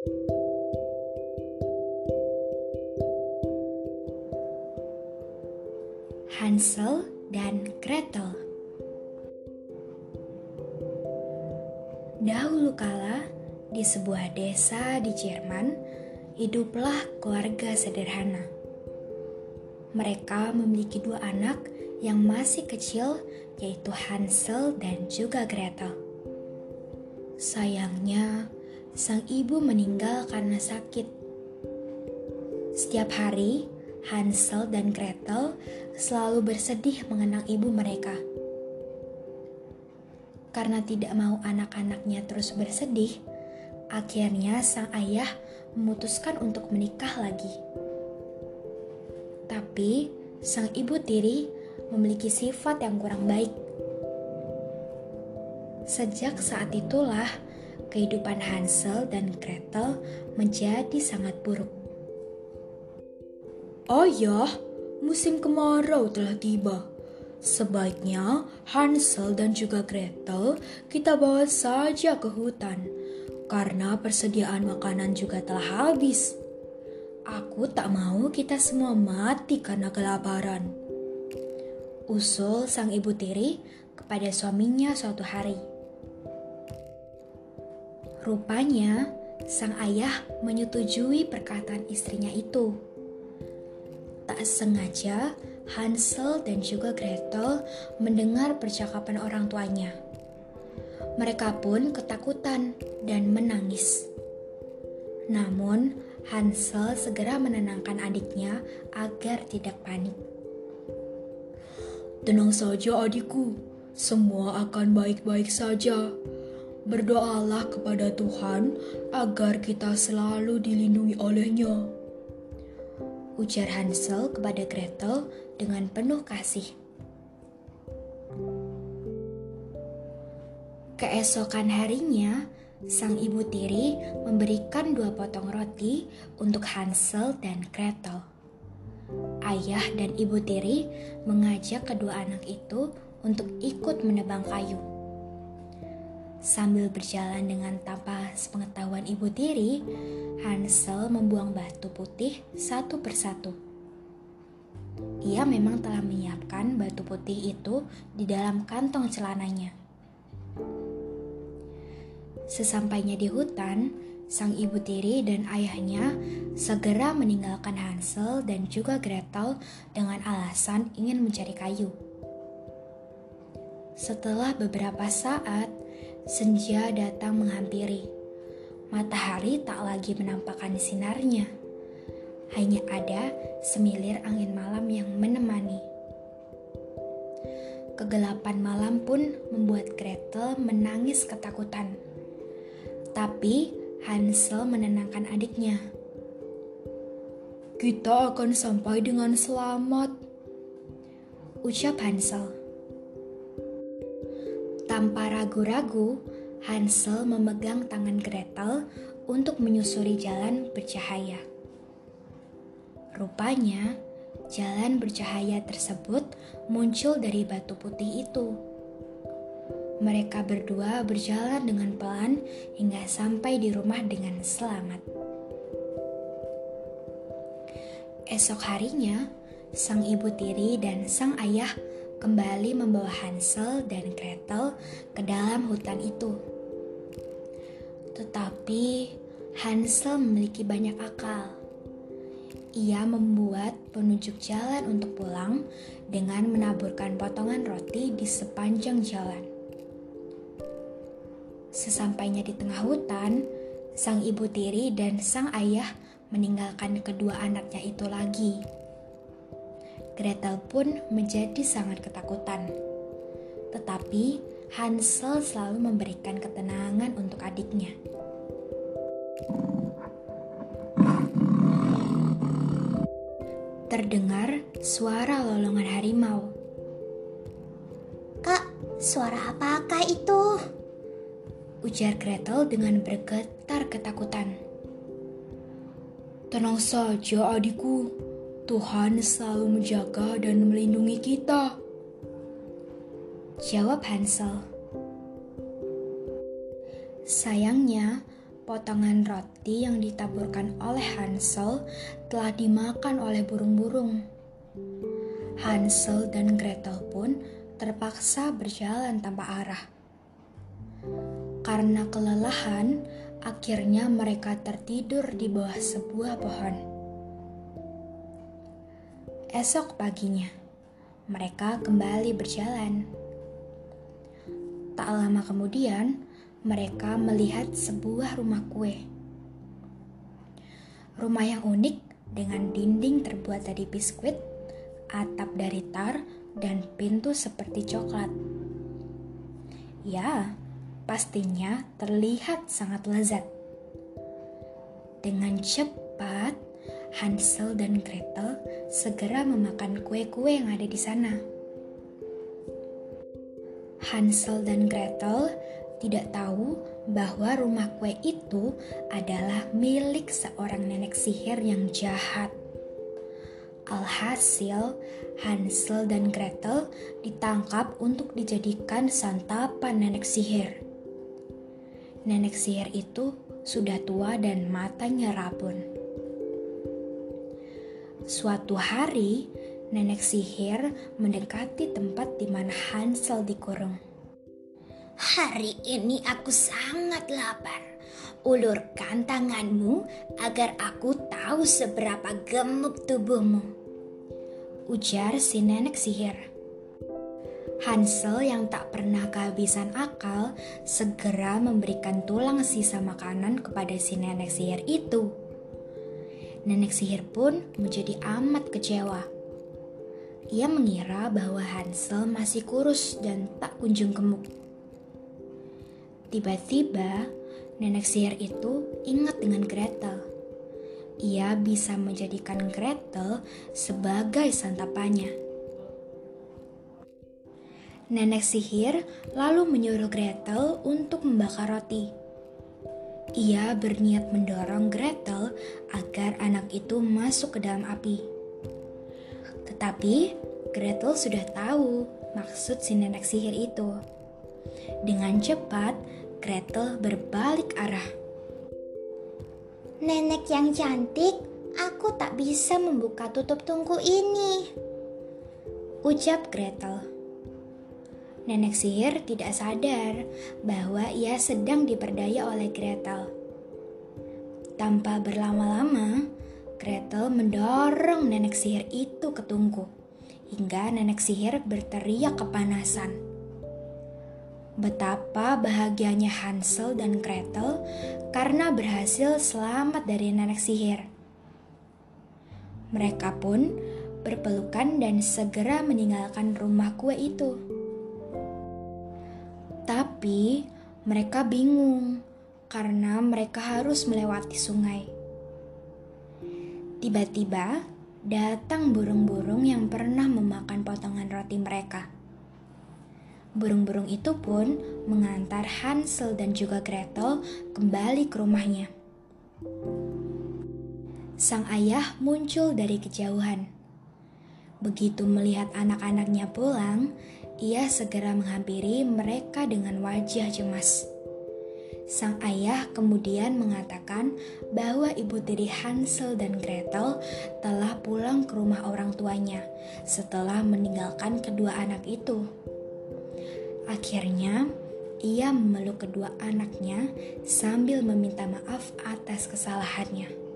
Hansel dan Gretel. Dahulu kala, di sebuah desa di Jerman, hiduplah keluarga sederhana. Mereka memiliki dua anak yang masih kecil, yaitu Hansel dan juga Gretel. Sayangnya, sang ibu meninggal karena sakit. Setiap hari, Hansel dan Gretel selalu bersedih mengenang ibu mereka. Karena tidak mau anak-anaknya terus bersedih, akhirnya sang ayah memutuskan untuk menikah lagi. Tapi sang ibu tiri memiliki sifat yang kurang baik. Sejak saat itulah kehidupan Hansel dan Gretel menjadi sangat buruk. Ayah, musim kemarau telah tiba. Sebaiknya Hansel dan juga Gretel kita bawa saja ke hutan karena persediaan makanan juga telah habis. Aku tak mau kita semua mati karena kelaparan. Usul sang ibu tiri kepada suaminya suatu hari. Rupanya, sang ayah menyetujui perkataan istrinya itu. Tak sengaja, Hansel dan juga Gretel mendengar percakapan orang tuanya. Mereka pun ketakutan dan menangis. Namun, Hansel segera menenangkan adiknya agar tidak panik. Tenang saja adikku, semua akan baik-baik saja. Berdoalah kepada Tuhan agar kita selalu dilindungi olehnya. Ujar Hansel kepada Gretel dengan penuh kasih. Keesokan harinya, sang ibu tiri memberikan dua potong roti untuk Hansel dan Gretel. Ayah dan ibu tiri mengajak kedua anak itu untuk ikut menebang kayu. Sambil berjalan dengan tanpa sepengetahuan ibu tiri, Hansel membuang batu putih satu persatu. Ia memang telah menyiapkan batu putih itu di dalam kantong celananya. Sesampainya di hutan, sang ibu tiri dan ayahnya segera meninggalkan Hansel dan juga Gretel dengan alasan ingin mencari kayu. Setelah beberapa saat, senja datang menghampiri. Matahari tak lagi menampakkan sinarnya. Hanya ada semilir angin malam yang menemani. Kegelapan malam pun membuat Gretel menangis ketakutan. Tapi Hansel menenangkan adiknya. Kita akan sampai dengan selamat, ucap Hansel. Tanpa ragu-ragu, Hansel memegang tangan Gretel untuk menyusuri jalan bercahaya. Rupanya, jalan bercahaya tersebut muncul dari batu putih itu. Mereka berdua berjalan dengan pelan hingga sampai di rumah dengan selamat. Esok harinya, sang ibu tiri dan sang ayah kembali membawa Hansel dan Gretel ke dalam hutan itu. Tetapi Hansel memiliki banyak akal. Ia membuat penunjuk jalan untuk pulang dengan menaburkan potongan roti di sepanjang jalan. Sesampainya di tengah hutan, sang ibu tiri dan sang ayah meninggalkan kedua anaknya itu lagi. Gretel pun menjadi sangat ketakutan. Tetapi Hansel selalu memberikan ketenangan untuk adiknya. Terdengar suara lolongan harimau. Kak, suara apakah itu? ujar Gretel dengan bergetar ketakutan. Tenang saja adikku, Tuhan selalu menjaga dan melindungi kita. Jawab Hansel. Sayangnya, potongan roti yang ditaburkan oleh Hansel telah dimakan oleh burung-burung. Hansel dan Gretel pun terpaksa berjalan tanpa arah. Karena kelelahan, akhirnya mereka tertidur di bawah sebuah pohon. Esok paginya, mereka kembali berjalan. Tak lama kemudian, mereka melihat sebuah rumah kue. Rumah yang unik dengan dinding terbuat dari biskuit, atap dari tar, dan pintu seperti coklat. Ya, pastinya terlihat sangat lezat. Dengan cepat, Hansel dan Gretel segera memakan kue-kue yang ada di sana. Hansel dan Gretel tidak tahu bahwa rumah kue itu adalah milik seorang nenek sihir yang jahat. Alhasil, Hansel dan Gretel ditangkap untuk dijadikan santapan nenek sihir. Nenek sihir itu sudah tua dan matanya rabun. Suatu hari, nenek sihir mendekati tempat di mana Hansel dikurung. Hari ini aku sangat lapar. Ulurkan tanganmu agar aku tahu seberapa gemuk tubuhmu. Ujar si nenek sihir. Hansel yang tak pernah kehabisan akal segera memberikan tulang sisa makanan kepada si nenek sihir itu. Nenek sihir pun menjadi amat kecewa. Ia mengira bahwa Hansel masih kurus dan tak kunjung gemuk. Tiba-tiba, nenek sihir itu ingat dengan Gretel. Ia bisa menjadikan Gretel sebagai santapannya. Nenek sihir lalu menyuruh Gretel untuk membakar roti. Ia berniat mendorong Gretel agar anak itu masuk ke dalam api. Tetapi Gretel sudah tahu maksud si nenek sihir itu. Dengan cepat, Gretel berbalik arah. Nenek yang cantik, aku tak bisa membuka tutup tungku ini. Ucap Gretel. Nenek sihir tidak sadar bahwa ia sedang diperdaya oleh Gretel. Tanpa berlama-lama, Gretel mendorong nenek sihir itu ke tungku, hingga nenek sihir berteriak kepanasan. Betapa bahagianya Hansel dan Gretel karena berhasil selamat dari nenek sihir. Mereka pun berpelukan dan segera meninggalkan rumah kue itu. Tapi mereka bingung karena mereka harus melewati sungai. Tiba-tiba datang burung-burung yang pernah memakan potongan roti mereka. Burung-burung itu pun mengantar Hansel dan juga Gretel kembali ke rumahnya. Sang ayah muncul dari kejauhan. Begitu melihat anak-anaknya pulang, ia segera menghampiri mereka dengan wajah cemas. Sang ayah kemudian mengatakan bahwa ibu tiri Hansel dan Gretel telah pulang ke rumah orang tuanya setelah meninggalkan kedua anak itu. Akhirnya, ia memeluk kedua anaknya sambil meminta maaf atas kesalahannya.